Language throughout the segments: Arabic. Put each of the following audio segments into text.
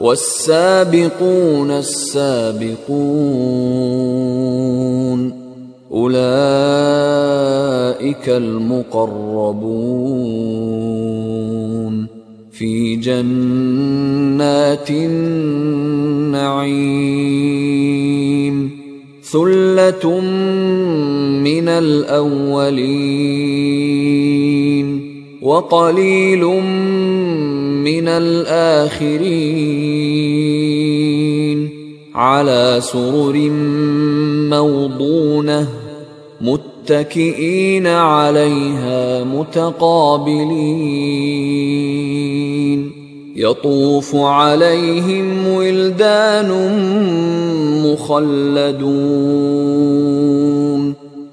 والسابقون السابقون أولئك المقربون في جنات النعيم ثلة من الأولين وقليل من الآخرين. على سرر موضونة متكئين عليها متقابلين. يطوف عليهم ولدان مخلدون.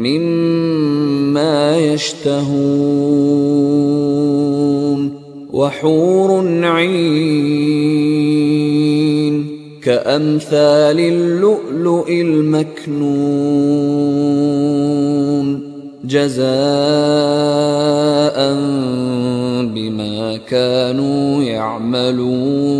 مما يشتهون وحور عين كأمثال اللؤلؤ المكنون جزاء بما كانوا يعملون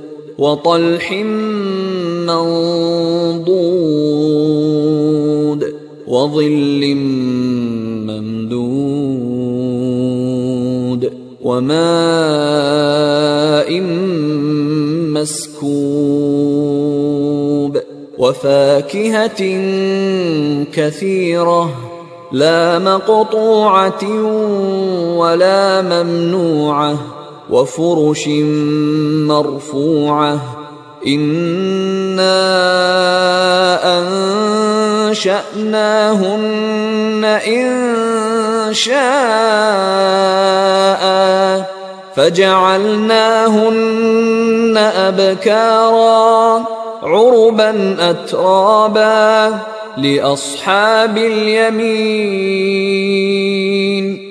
وطلح منضود وظل ممدود وماء مسكوب وفاكهة كثيرة لا مقطوعة ولا ممنوعة وفرش مرفوعة. إنا أنشأناهن إن شاء. فجعلناهن أبكارا عربا اترابا لأصحاب اليمين.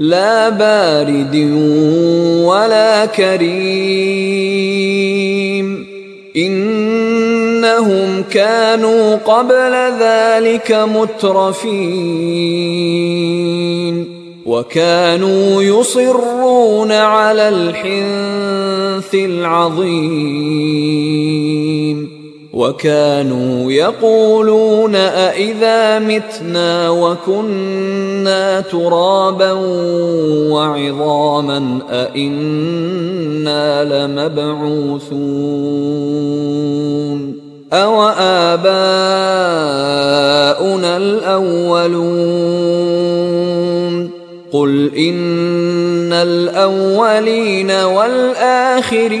لا بارد ولا كريم. إنهم كانوا قبل ذلك مترفين. وكانوا يصرون على الحنث العظيم. وكانوا يقولون أإذا متنا وكنا ترابا وعظاما أإنا لمبعوثون أو آباؤنا الأولون قل إن الأولين والآخرين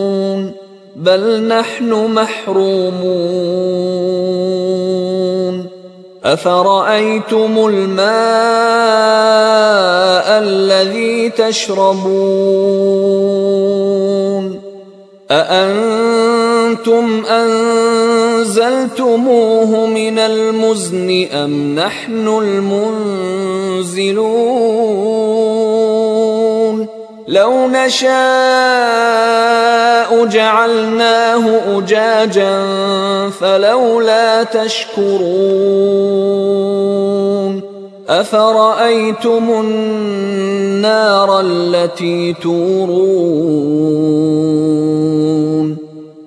بل نحن محرومون. أفرأيتم الماء الذي تشربون؟ أأنتم أنزلتموه من المزن أم نحن المنزلون؟ لو نشاء جعلناه أجاجا فلولا تشكرون أفرأيتم النار التي تورون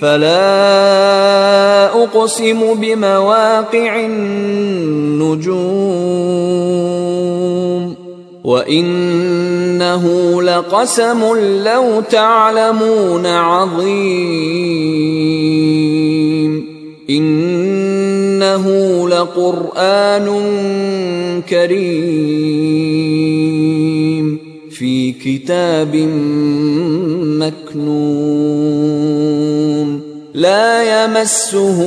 فلا أقسم بمواقع النجوم وإنه لقسم لو تعلمون عظيم إنه لقرآن كريم في كتاب مكنون لا يمسه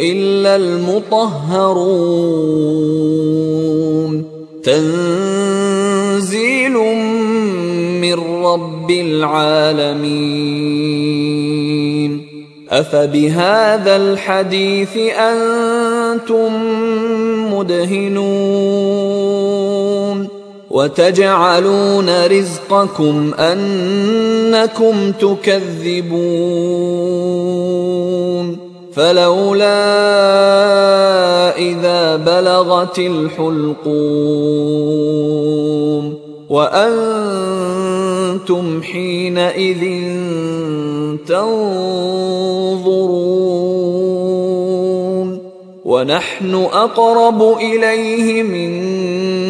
إلا المطهرون. تنزيل من رب العالمين. أفبهذا الحديث أنتم مدهنون؟ وتجعلون رزقكم أنكم تكذبون. فلولا إذا بلغت الحلقوم. وأنتم حينئذ تنظرون. ونحن أقرب إليه منكم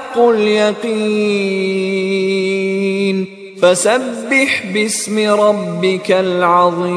حق اليقين. فسبح باسم ربك العظيم.